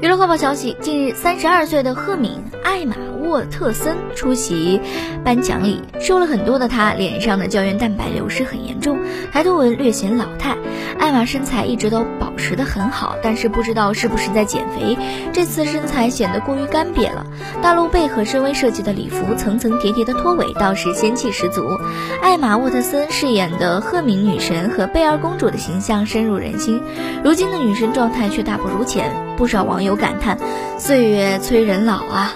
娱乐快报消息：近日，三十二岁的赫敏·艾玛沃特森出席颁奖礼，瘦了很多的她，脸上的胶原蛋白流失很严重，抬头纹略显老态。艾玛身材一直都保持得很好，但是不知道是不是在减肥，这次身材显得过于干瘪了。大露背和深 V 设计的礼服，层层叠叠的拖尾倒是仙气十足。艾玛沃特森饰演的赫敏女神和贝儿公主的形象深入人心，如今的女神状态却大不如前。不少网友感叹：“岁月催人老啊。”